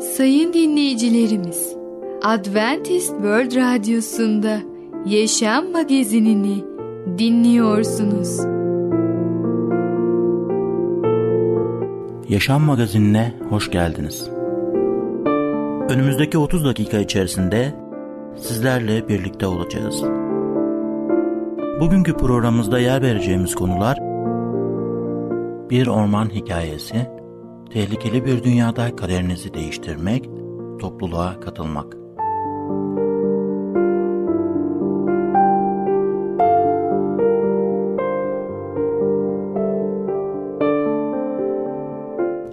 Sayın dinleyicilerimiz, Adventist World Radyosu'nda Yaşam Magazinini dinliyorsunuz. Yaşam Magazinine hoş geldiniz. Önümüzdeki 30 dakika içerisinde sizlerle birlikte olacağız. Bugünkü programımızda yer vereceğimiz konular bir orman hikayesi, tehlikeli bir dünyada kaderinizi değiştirmek, topluluğa katılmak.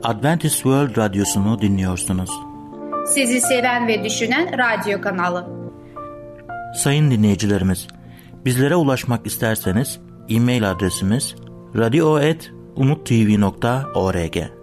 Adventist World Radyosu'nu dinliyorsunuz. Sizi seven ve düşünen radyo kanalı. Sayın dinleyicilerimiz, bizlere ulaşmak isterseniz e-mail adresimiz radio.umutv.org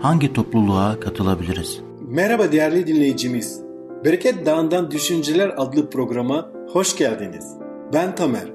Hangi topluluğa katılabiliriz? Merhaba değerli dinleyicimiz. Bereket Dağı'ndan Düşünceler adlı programa hoş geldiniz. Ben Tamer.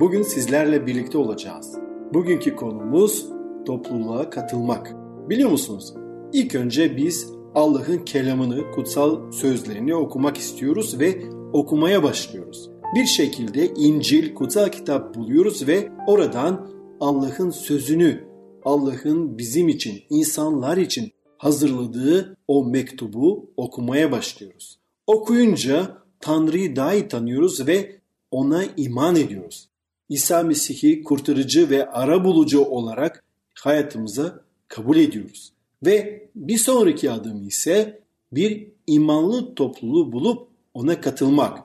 Bugün sizlerle birlikte olacağız. Bugünkü konumuz topluluğa katılmak. Biliyor musunuz? İlk önce biz Allah'ın kelamını, kutsal sözlerini okumak istiyoruz ve okumaya başlıyoruz. Bir şekilde İncil, kutsal kitap buluyoruz ve oradan Allah'ın sözünü, Allah'ın bizim için, insanlar için hazırladığı o mektubu okumaya başlıyoruz. Okuyunca Tanrı'yı daha iyi tanıyoruz ve ona iman ediyoruz. İsa Mesih'i kurtarıcı ve arabulucu olarak hayatımıza kabul ediyoruz. Ve bir sonraki adım ise bir imanlı topluluğu bulup ona katılmak.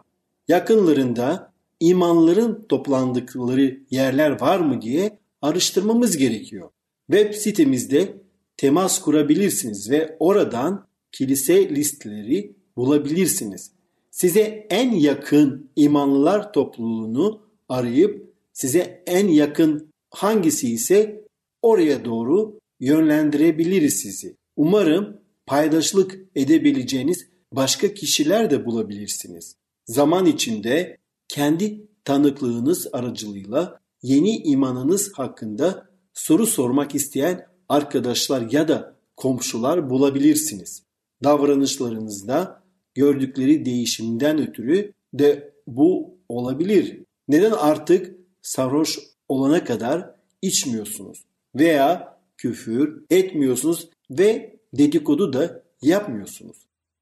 Yakınlarında imanların toplandıkları yerler var mı diye araştırmamız gerekiyor. Web sitemizde temas kurabilirsiniz ve oradan kilise listeleri bulabilirsiniz. Size en yakın imanlılar topluluğunu arayıp size en yakın hangisi ise oraya doğru yönlendirebiliriz sizi. Umarım paydaşlık edebileceğiniz başka kişiler de bulabilirsiniz. Zaman içinde kendi tanıklığınız aracılığıyla yeni imanınız hakkında soru sormak isteyen arkadaşlar ya da komşular bulabilirsiniz. Davranışlarınızda gördükleri değişimden ötürü de bu olabilir. Neden artık sarhoş olana kadar içmiyorsunuz veya küfür etmiyorsunuz ve dedikodu da yapmıyorsunuz.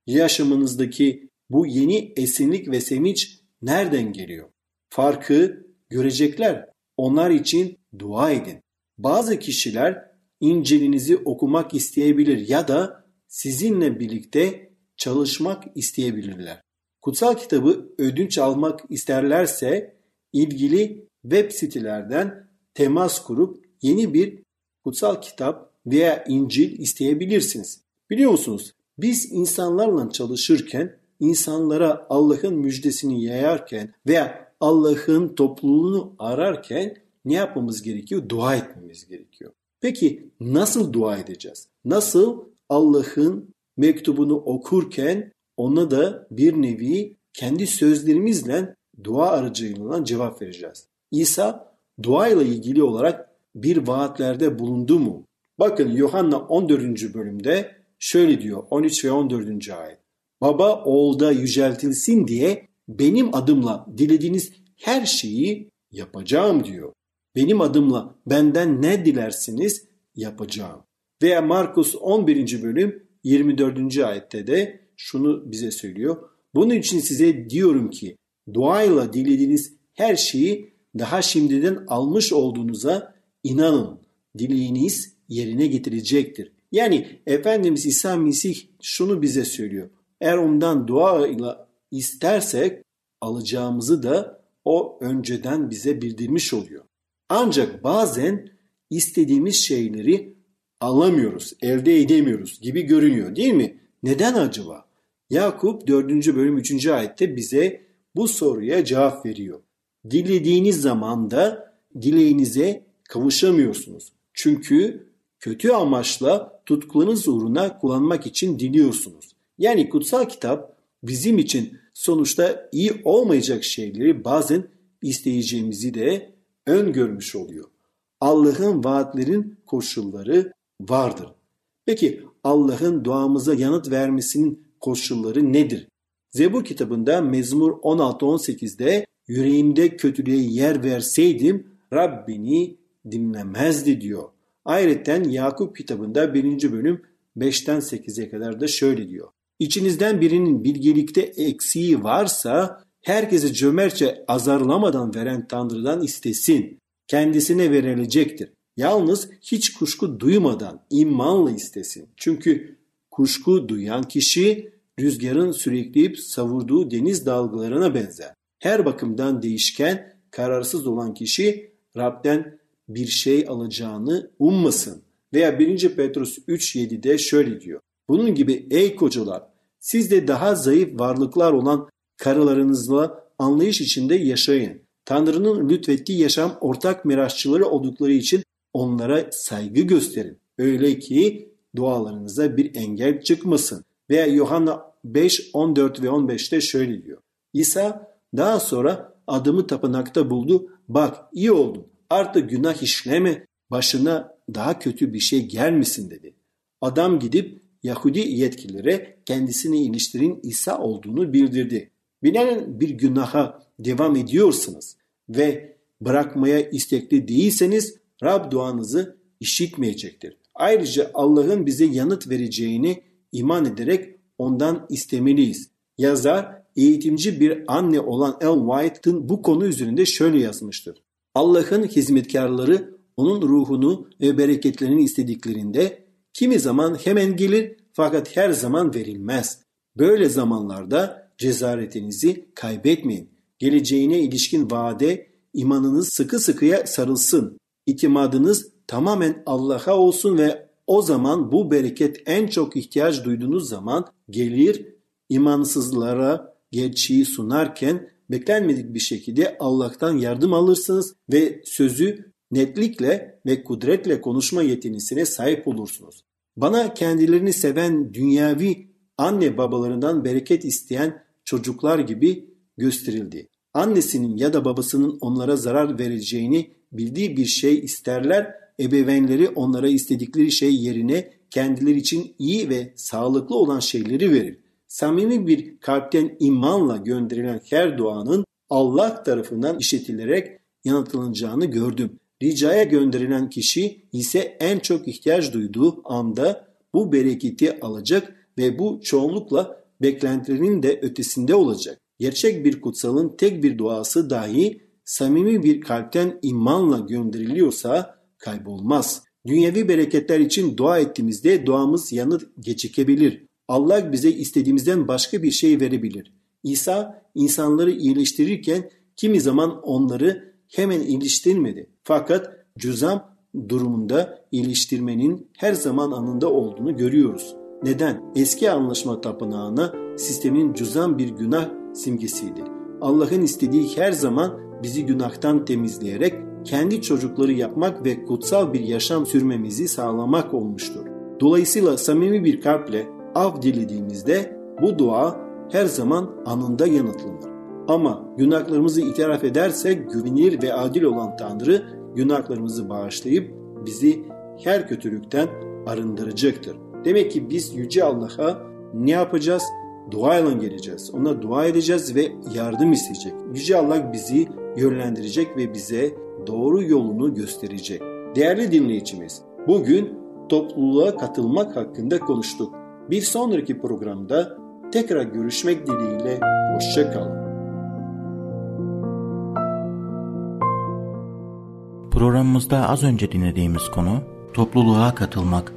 Yaşamınızdaki bu yeni esinlik ve sevinç nereden geliyor? Farkı görecekler. Onlar için dua edin. Bazı kişiler İncil'inizi okumak isteyebilir ya da sizinle birlikte çalışmak isteyebilirler. Kutsal kitabı ödünç almak isterlerse ilgili web sitelerden temas kurup yeni bir kutsal kitap veya İncil isteyebilirsiniz. Biliyor musunuz? Biz insanlarla çalışırken, insanlara Allah'ın müjdesini yayarken veya Allah'ın topluluğunu ararken ne yapmamız gerekiyor? Dua etmemiz gerekiyor. Peki nasıl dua edeceğiz? Nasıl Allah'ın mektubunu okurken ona da bir nevi kendi sözlerimizle dua aracılığıyla cevap vereceğiz. İsa dua ile ilgili olarak bir vaatlerde bulundu mu? Bakın Yuhanna 14. bölümde şöyle diyor 13 ve 14. ayet. Baba oğulda yüceltilsin diye benim adımla dilediğiniz her şeyi yapacağım diyor. Benim adımla benden ne dilersiniz yapacağım. Veya Markus 11. bölüm 24. ayette de şunu bize söylüyor. Bunun için size diyorum ki duayla dilediğiniz her şeyi daha şimdiden almış olduğunuza inanın. Dileğiniz yerine getirecektir. Yani Efendimiz İsa Mesih şunu bize söylüyor. Eğer ondan dua ile istersek alacağımızı da o önceden bize bildirmiş oluyor. Ancak bazen istediğimiz şeyleri alamıyoruz, elde edemiyoruz gibi görünüyor değil mi? Neden acaba? Yakup 4. bölüm 3. ayette bize bu soruya cevap veriyor. Dilediğiniz zaman da dileğinize kavuşamıyorsunuz. Çünkü kötü amaçla tutkunuz uğruna kullanmak için diliyorsunuz. Yani kutsal kitap bizim için sonuçta iyi olmayacak şeyleri bazen isteyeceğimizi de öngörmüş oluyor. Allah'ın vaatlerin koşulları vardır. Peki Allah'ın duamıza yanıt vermesinin koşulları nedir? Zebur kitabında Mezmur 16-18'de yüreğimde kötülüğe yer verseydim Rabbini dinlemezdi diyor. Ayrıca Yakup kitabında 1. bölüm 5'ten 8'e kadar da şöyle diyor. İçinizden birinin bilgelikte eksiği varsa herkese cömertçe azarlamadan veren Tanrı'dan istesin. Kendisine verilecektir. Yalnız hiç kuşku duymadan imanla istesin. Çünkü kuşku duyan kişi rüzgarın sürükleyip savurduğu deniz dalgalarına benzer. Her bakımdan değişken, kararsız olan kişi Rab'den bir şey alacağını ummasın. Veya 1. Petrus 3.7'de şöyle diyor. Bunun gibi ey kocalar siz de daha zayıf varlıklar olan karılarınızla anlayış içinde yaşayın. Tanrı'nın lütfettiği yaşam ortak mirasçıları oldukları için onlara saygı gösterin. Öyle ki dualarınıza bir engel çıkmasın. Veya Yohanna 5, 14 ve 15'te şöyle diyor. İsa daha sonra adımı tapınakta buldu. Bak iyi oldun artık günah işleme başına daha kötü bir şey gelmesin dedi. Adam gidip Yahudi yetkililere kendisini iliştirin İsa olduğunu bildirdi. Binaen bir günaha devam ediyorsunuz ve bırakmaya istekli değilseniz Rab duanızı işitmeyecektir. Ayrıca Allah'ın bize yanıt vereceğini iman ederek ondan istemeliyiz. Yazar eğitimci bir anne olan El White'ın bu konu üzerinde şöyle yazmıştır. Allah'ın hizmetkarları onun ruhunu ve bereketlerini istediklerinde kimi zaman hemen gelir fakat her zaman verilmez. Böyle zamanlarda cesaretinizi kaybetmeyin. Geleceğine ilişkin vaade imanınız sıkı sıkıya sarılsın. İtimadınız tamamen Allah'a olsun ve o zaman bu bereket en çok ihtiyaç duyduğunuz zaman gelir imansızlara gerçeği sunarken beklenmedik bir şekilde Allah'tan yardım alırsınız ve sözü netlikle ve kudretle konuşma yetinisine sahip olursunuz. Bana kendilerini seven dünyavi anne babalarından bereket isteyen çocuklar gibi gösterildi. Annesinin ya da babasının onlara zarar vereceğini bildiği bir şey isterler, ebeveynleri onlara istedikleri şey yerine kendileri için iyi ve sağlıklı olan şeyleri verir samimi bir kalpten imanla gönderilen her duanın Allah tarafından işitilerek yanıtlanacağını gördüm. Ricaya gönderilen kişi ise en çok ihtiyaç duyduğu anda bu bereketi alacak ve bu çoğunlukla beklentilerinin de ötesinde olacak. Gerçek bir kutsalın tek bir duası dahi samimi bir kalpten imanla gönderiliyorsa kaybolmaz. Dünyevi bereketler için dua ettiğimizde duamız yanıt gecikebilir. Allah bize istediğimizden başka bir şey verebilir. İsa insanları iyileştirirken kimi zaman onları hemen iyileştirmedi. Fakat cüzam durumunda iyileştirmenin her zaman anında olduğunu görüyoruz. Neden? Eski anlaşma tapınağına sistemin cüzam bir günah simgesiydi. Allah'ın istediği her zaman bizi günahtan temizleyerek kendi çocukları yapmak ve kutsal bir yaşam sürmemizi sağlamak olmuştur. Dolayısıyla samimi bir kalple af dilediğimizde bu dua her zaman anında yanıtlanır. Ama günahlarımızı itiraf edersek güvenilir ve adil olan Tanrı günahlarımızı bağışlayıp bizi her kötülükten arındıracaktır. Demek ki biz Yüce Allah'a ne yapacağız? Duayla geleceğiz. Ona dua edeceğiz ve yardım isteyecek. Yüce Allah bizi yönlendirecek ve bize doğru yolunu gösterecek. Değerli dinleyicimiz, bugün topluluğa katılmak hakkında konuştuk. Bir sonraki programda tekrar görüşmek dileğiyle hoşçakalın. Programımızda az önce dinlediğimiz konu topluluğa katılmak.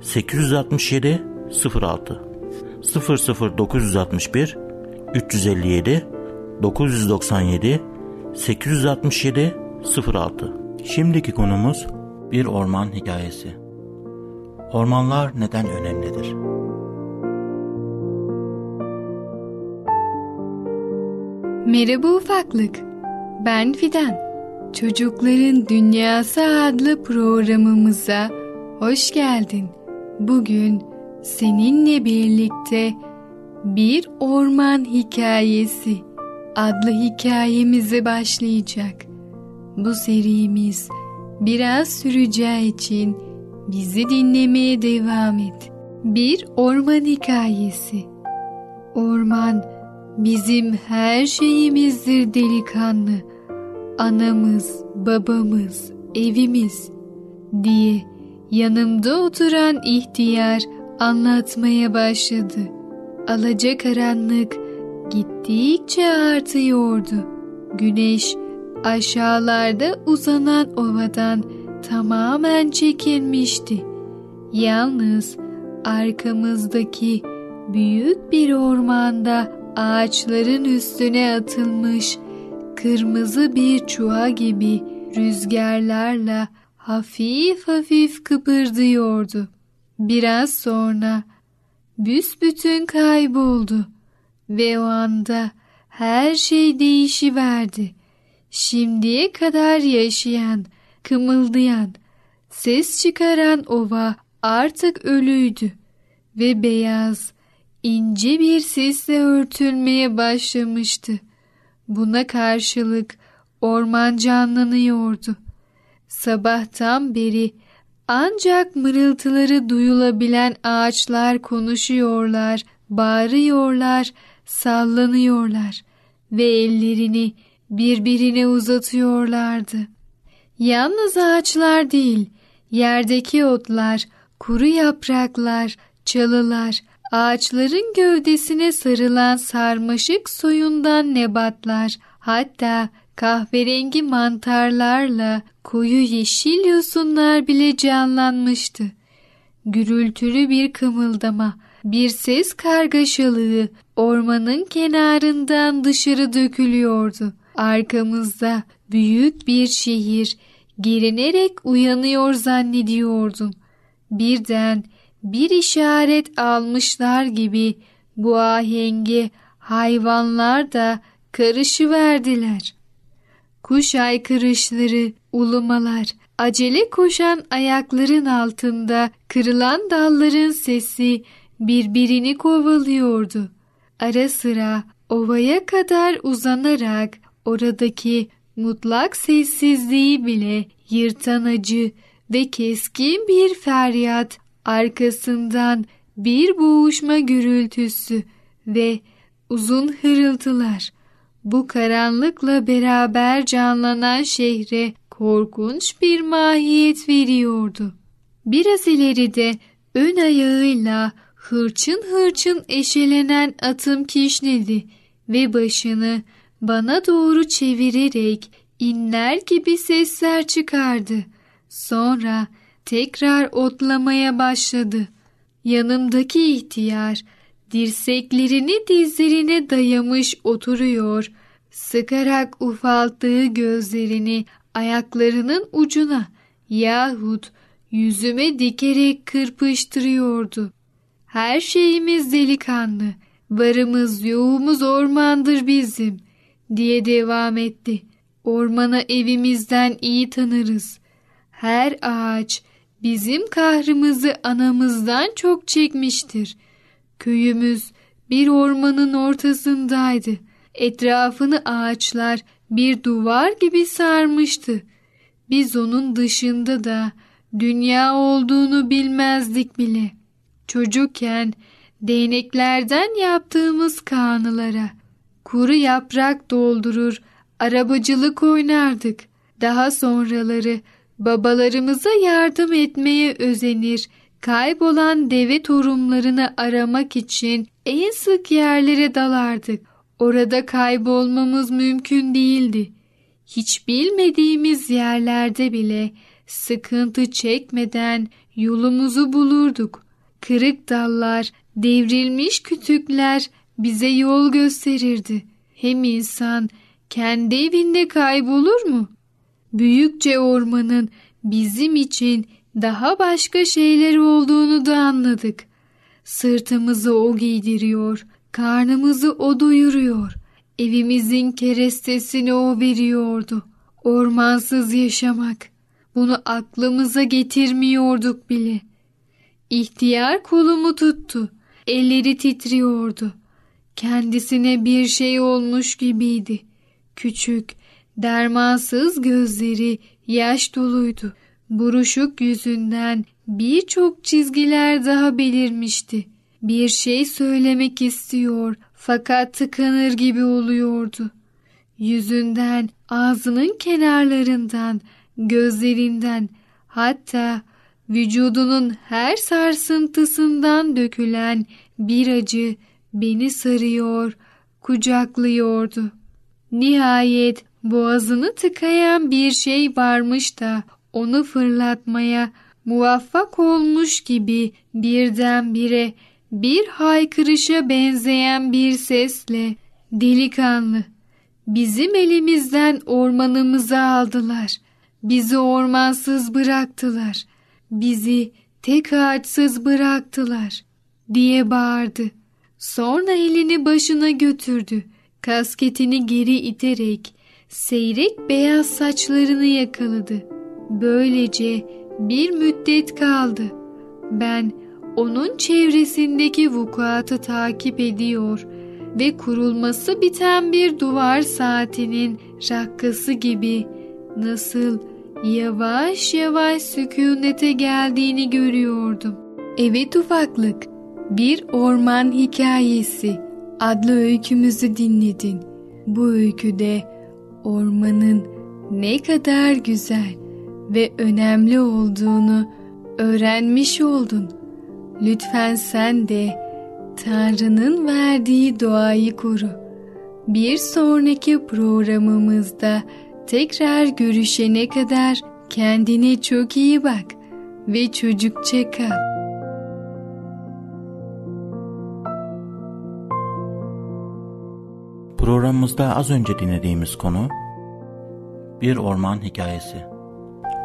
867 06 00961 357 997 867 06 Şimdiki konumuz bir orman hikayesi. Ormanlar neden önemlidir? Merhaba ufaklık. Ben Fidan. Çocukların Dünyası adlı programımıza hoş geldin. Bugün seninle birlikte bir orman hikayesi adlı hikayemize başlayacak. Bu serimiz biraz süreceği için bizi dinlemeye devam et. Bir orman hikayesi. Orman bizim her şeyimizdir delikanlı. Anamız, babamız, evimiz diye yanımda oturan ihtiyar anlatmaya başladı. Alacakaranlık gittikçe artıyordu. Güneş aşağılarda uzanan ovadan tamamen çekilmişti. Yalnız arkamızdaki büyük bir ormanda ağaçların üstüne atılmış kırmızı bir çuha gibi rüzgarlarla hafif hafif kıpırdıyordu. Biraz sonra büsbütün kayboldu ve o anda her şey değişiverdi. Şimdiye kadar yaşayan, kımıldayan, ses çıkaran ova artık ölüydü ve beyaz, ince bir sesle örtülmeye başlamıştı. Buna karşılık orman canlanıyordu. Sabahtan beri ancak mırıltıları duyulabilen ağaçlar konuşuyorlar, bağırıyorlar, sallanıyorlar ve ellerini birbirine uzatıyorlardı. Yalnız ağaçlar değil, yerdeki otlar, kuru yapraklar, çalılar, ağaçların gövdesine sarılan sarmaşık soyundan nebatlar, hatta kahverengi mantarlarla koyu yeşil yosunlar bile canlanmıştı. Gürültülü bir kımıldama, bir ses kargaşalığı ormanın kenarından dışarı dökülüyordu. Arkamızda büyük bir şehir gerinerek uyanıyor zannediyordum. Birden bir işaret almışlar gibi bu ahenge hayvanlar da karışıverdiler. Kuş aykırışları, ulumalar, acele koşan ayakların altında kırılan dalların sesi birbirini kovalıyordu. Ara sıra ovaya kadar uzanarak oradaki mutlak sessizliği bile yırtan acı ve keskin bir feryat arkasından bir boğuşma gürültüsü ve uzun hırıltılar bu karanlıkla beraber canlanan şehre korkunç bir mahiyet veriyordu. Biraz ileride ön ayağıyla hırçın hırçın eşelenen atım kişnedi ve başını bana doğru çevirerek inler gibi sesler çıkardı. Sonra tekrar otlamaya başladı. Yanımdaki ihtiyar dirseklerini dizlerine dayamış oturuyor, sıkarak ufalttığı gözlerini ayaklarının ucuna yahut yüzüme dikerek kırpıştırıyordu. Her şeyimiz delikanlı, varımız yoğumuz ormandır bizim, diye devam etti. Ormana evimizden iyi tanırız. Her ağaç bizim kahrımızı anamızdan çok çekmiştir. Köyümüz bir ormanın ortasındaydı. Etrafını ağaçlar bir duvar gibi sarmıştı. Biz onun dışında da dünya olduğunu bilmezdik bile. Çocukken değneklerden yaptığımız kanılara kuru yaprak doldurur, arabacılık oynardık. Daha sonraları babalarımıza yardım etmeye özenir, Kaybolan deve torunlarını aramak için en sık yerlere dalardık. Orada kaybolmamız mümkün değildi. Hiç bilmediğimiz yerlerde bile sıkıntı çekmeden yolumuzu bulurduk. Kırık dallar, devrilmiş kütükler bize yol gösterirdi. Hem insan kendi evinde kaybolur mu? Büyükçe ormanın bizim için daha başka şeyler olduğunu da anladık. Sırtımızı o giydiriyor, karnımızı o doyuruyor. Evimizin kerestesini o veriyordu. Ormansız yaşamak. Bunu aklımıza getirmiyorduk bile. İhtiyar kolumu tuttu. Elleri titriyordu. Kendisine bir şey olmuş gibiydi. Küçük, dermansız gözleri yaş doluydu. Buruşuk yüzünden birçok çizgiler daha belirmişti. Bir şey söylemek istiyor fakat tıkanır gibi oluyordu. Yüzünden, ağzının kenarlarından, gözlerinden hatta vücudunun her sarsıntısından dökülen bir acı beni sarıyor, kucaklıyordu. Nihayet boğazını tıkayan bir şey varmış da onu fırlatmaya muvaffak olmuş gibi birdenbire bir haykırışa benzeyen bir sesle delikanlı bizim elimizden ormanımızı aldılar. Bizi ormansız bıraktılar. Bizi tek ağaçsız bıraktılar diye bağırdı. Sonra elini başına götürdü. Kasketini geri iterek seyrek beyaz saçlarını yakaladı. Böylece bir müddet kaldı. Ben onun çevresindeki vukuatı takip ediyor ve kurulması biten bir duvar saatinin rakkası gibi nasıl yavaş yavaş sükunete geldiğini görüyordum. Evet ufaklık, bir orman hikayesi adlı öykümüzü dinledin. Bu öyküde ormanın ne kadar güzel ve önemli olduğunu öğrenmiş oldun. Lütfen sen de Tanrı'nın verdiği doğayı koru. Bir sonraki programımızda tekrar görüşene kadar kendine çok iyi bak ve çocukça kal. Programımızda az önce dinlediğimiz konu bir orman hikayesi.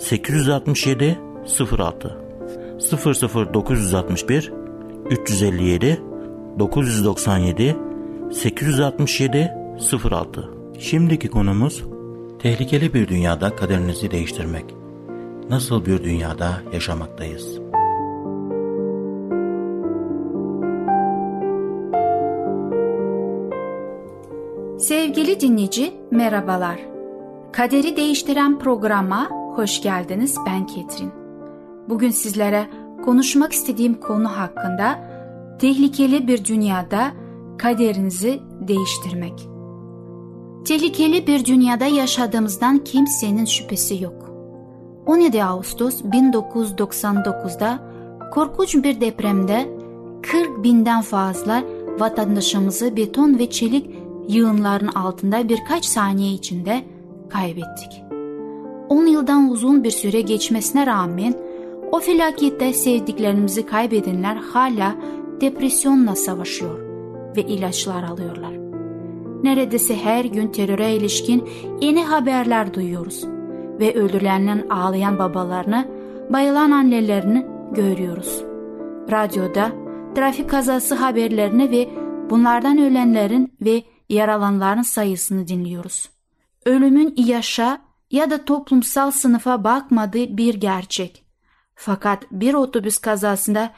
867 06 00961 357 997 867 06 Şimdiki konumuz tehlikeli bir dünyada kaderinizi değiştirmek. Nasıl bir dünyada yaşamaktayız? Sevgili dinleyici, merhabalar. Kaderi Değiştiren programa hoş geldiniz. Ben Ketrin. Bugün sizlere konuşmak istediğim konu hakkında tehlikeli bir dünyada kaderinizi değiştirmek. Tehlikeli bir dünyada yaşadığımızdan kimsenin şüphesi yok. 17 Ağustos 1999'da korkunç bir depremde 40 binden fazla vatandaşımızı beton ve çelik yığınların altında birkaç saniye içinde kaybettik. 10 yıldan uzun bir süre geçmesine rağmen o felakette sevdiklerimizi kaybedenler hala depresyonla savaşıyor ve ilaçlar alıyorlar. Neredeyse her gün teröre ilişkin yeni haberler duyuyoruz ve öldürülenlerin ağlayan babalarını, bayılan annelerini görüyoruz. Radyoda trafik kazası haberlerini ve bunlardan ölenlerin ve yaralananların sayısını dinliyoruz. Ölümün yaşa ya da toplumsal sınıfa bakmadığı bir gerçek. Fakat bir otobüs kazasında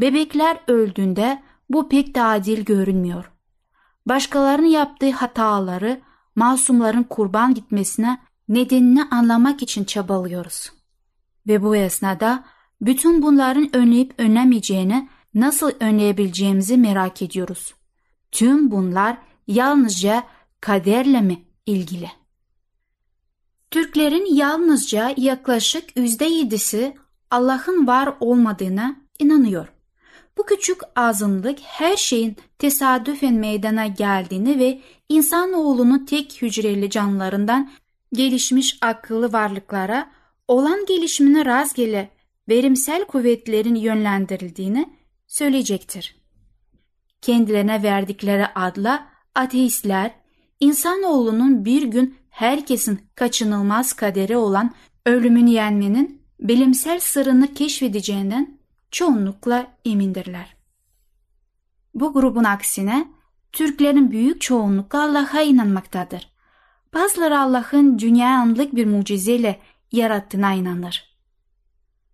Bebekler öldüğünde bu pek de adil görünmüyor. Başkalarının yaptığı hataları masumların kurban gitmesine nedenini anlamak için çabalıyoruz. Ve bu esnada bütün bunların önleyip önlemeyeceğini nasıl önleyebileceğimizi merak ediyoruz. Tüm bunlar yalnızca kaderle mi ilgili? Türklerin yalnızca yaklaşık yüzde yedisi Allah'ın var olmadığına inanıyor. Bu küçük azınlık her şeyin tesadüfen meydana geldiğini ve insanoğlunun tek hücreli canlılarından gelişmiş akıllı varlıklara olan gelişimine rastgele verimsel kuvvetlerin yönlendirildiğini söyleyecektir. Kendilerine verdikleri adla ateistler, insanoğlunun bir gün herkesin kaçınılmaz kaderi olan ölümünü yenmenin bilimsel sırrını keşfedeceğinden çoğunlukla emindirler. Bu grubun aksine Türklerin büyük çoğunluğu Allah'a inanmaktadır. Bazıları Allah'ın dünya anlık bir mucizeyle yarattığına inanır.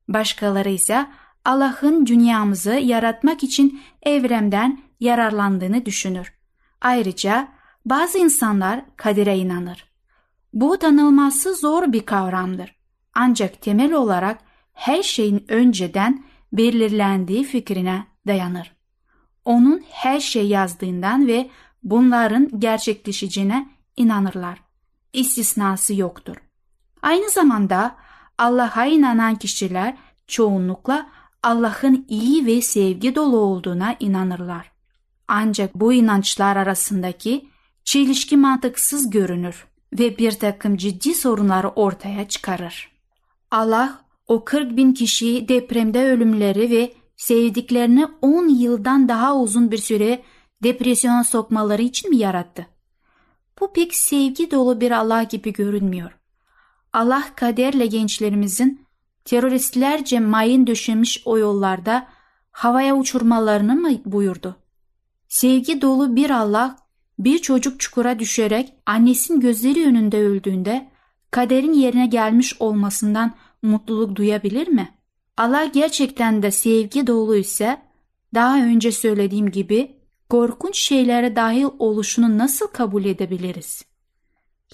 Başkaları ise Allah'ın dünyamızı yaratmak için evremden yararlandığını düşünür. Ayrıca bazı insanlar kadere inanır. Bu tanılması zor bir kavramdır. Ancak temel olarak her şeyin önceden belirlendiği fikrine dayanır. Onun her şey yazdığından ve bunların gerçekleşeceğine inanırlar. İstisnası yoktur. Aynı zamanda Allah'a inanan kişiler çoğunlukla Allah'ın iyi ve sevgi dolu olduğuna inanırlar. Ancak bu inançlar arasındaki çelişki mantıksız görünür ve bir takım ciddi sorunları ortaya çıkarır. Allah o 40 bin kişiyi depremde ölümleri ve sevdiklerini 10 yıldan daha uzun bir süre depresyona sokmaları için mi yarattı? Bu pek sevgi dolu bir Allah gibi görünmüyor. Allah kaderle gençlerimizin teröristlerce mayın döşemiş o yollarda havaya uçurmalarını mı buyurdu? Sevgi dolu bir Allah bir çocuk çukura düşerek annesinin gözleri önünde öldüğünde kaderin yerine gelmiş olmasından mutluluk duyabilir mi? Allah gerçekten de sevgi dolu ise daha önce söylediğim gibi korkunç şeylere dahil oluşunu nasıl kabul edebiliriz?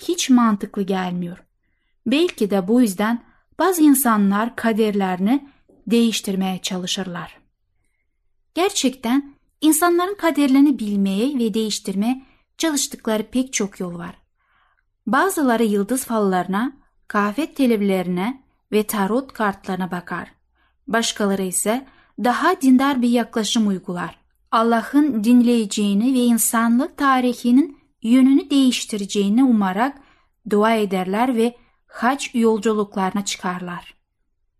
Hiç mantıklı gelmiyor. Belki de bu yüzden bazı insanlar kaderlerini değiştirmeye çalışırlar. Gerçekten insanların kaderlerini bilmeye ve değiştirmeye çalıştıkları pek çok yol var. Bazıları yıldız fallarına, kahve televlerine ve tarot kartlarına bakar. Başkaları ise daha dindar bir yaklaşım uygular. Allah'ın dinleyeceğini ve insanlık tarihinin yönünü değiştireceğini umarak dua ederler ve hac yolculuklarına çıkarlar.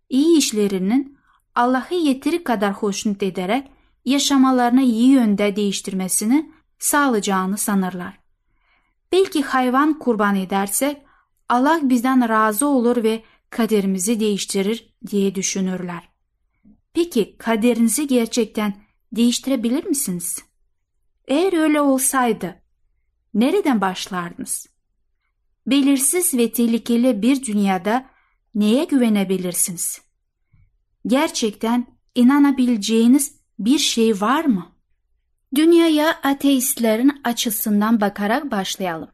İyi işlerinin Allah'ı yeteri kadar hoşnut ederek yaşamalarını iyi yönde değiştirmesini sağlayacağını sanırlar. Belki hayvan kurban edersek Allah bizden razı olur ve kaderimizi değiştirir diye düşünürler. Peki kaderinizi gerçekten değiştirebilir misiniz? Eğer öyle olsaydı nereden başlardınız? Belirsiz ve tehlikeli bir dünyada neye güvenebilirsiniz? Gerçekten inanabileceğiniz bir şey var mı? Dünyaya ateistlerin açısından bakarak başlayalım.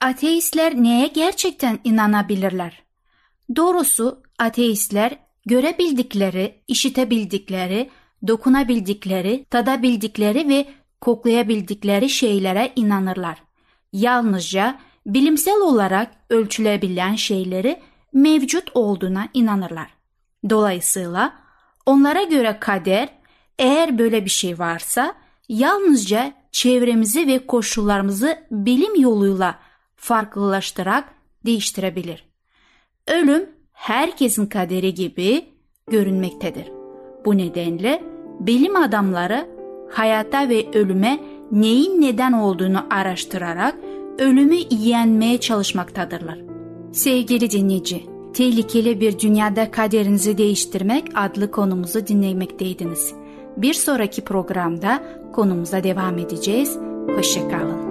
Ateistler neye gerçekten inanabilirler? Doğrusu ateistler görebildikleri, işitebildikleri, dokunabildikleri, tadabildikleri ve koklayabildikleri şeylere inanırlar. Yalnızca bilimsel olarak ölçülebilen şeyleri mevcut olduğuna inanırlar. Dolayısıyla onlara göre kader eğer böyle bir şey varsa yalnızca çevremizi ve koşullarımızı bilim yoluyla farklılaştırarak değiştirebilir. Ölüm herkesin kaderi gibi görünmektedir. Bu nedenle bilim adamları hayata ve ölüme neyin neden olduğunu araştırarak ölümü yenmeye çalışmaktadırlar. Sevgili dinleyici, tehlikeli bir dünyada kaderinizi değiştirmek adlı konumuzu dinlemekteydiniz. Bir sonraki programda konumuza devam edeceğiz. Hoşçakalın.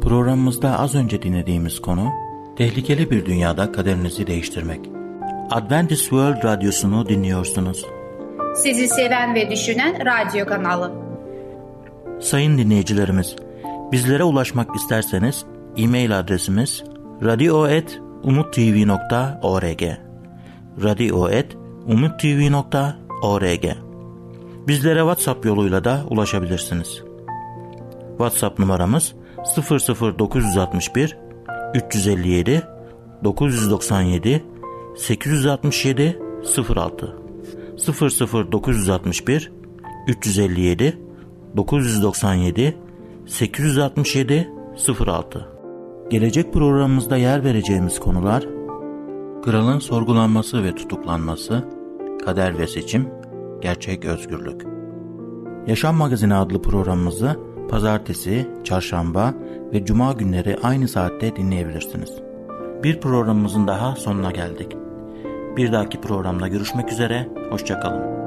Programımızda az önce dinlediğimiz konu tehlikeli bir dünyada kaderinizi değiştirmek. Adventist World Radyosu'nu dinliyorsunuz. Sizi seven ve düşünen radyo kanalı. Sayın dinleyicilerimiz, bizlere ulaşmak isterseniz e-mail adresimiz radio.umutv.org radio.umutv.org Bizlere WhatsApp yoluyla da ulaşabilirsiniz. WhatsApp numaramız 00961 357 997 867 06 00961 357 997 867 06 Gelecek programımızda yer vereceğimiz konular Kralın sorgulanması ve tutuklanması, kader ve seçim, gerçek özgürlük. Yaşam Magazini adlı programımızı pazartesi, çarşamba ve cuma günleri aynı saatte dinleyebilirsiniz. Bir programımızın daha sonuna geldik. Bir dahaki programda görüşmek üzere, hoşçakalın.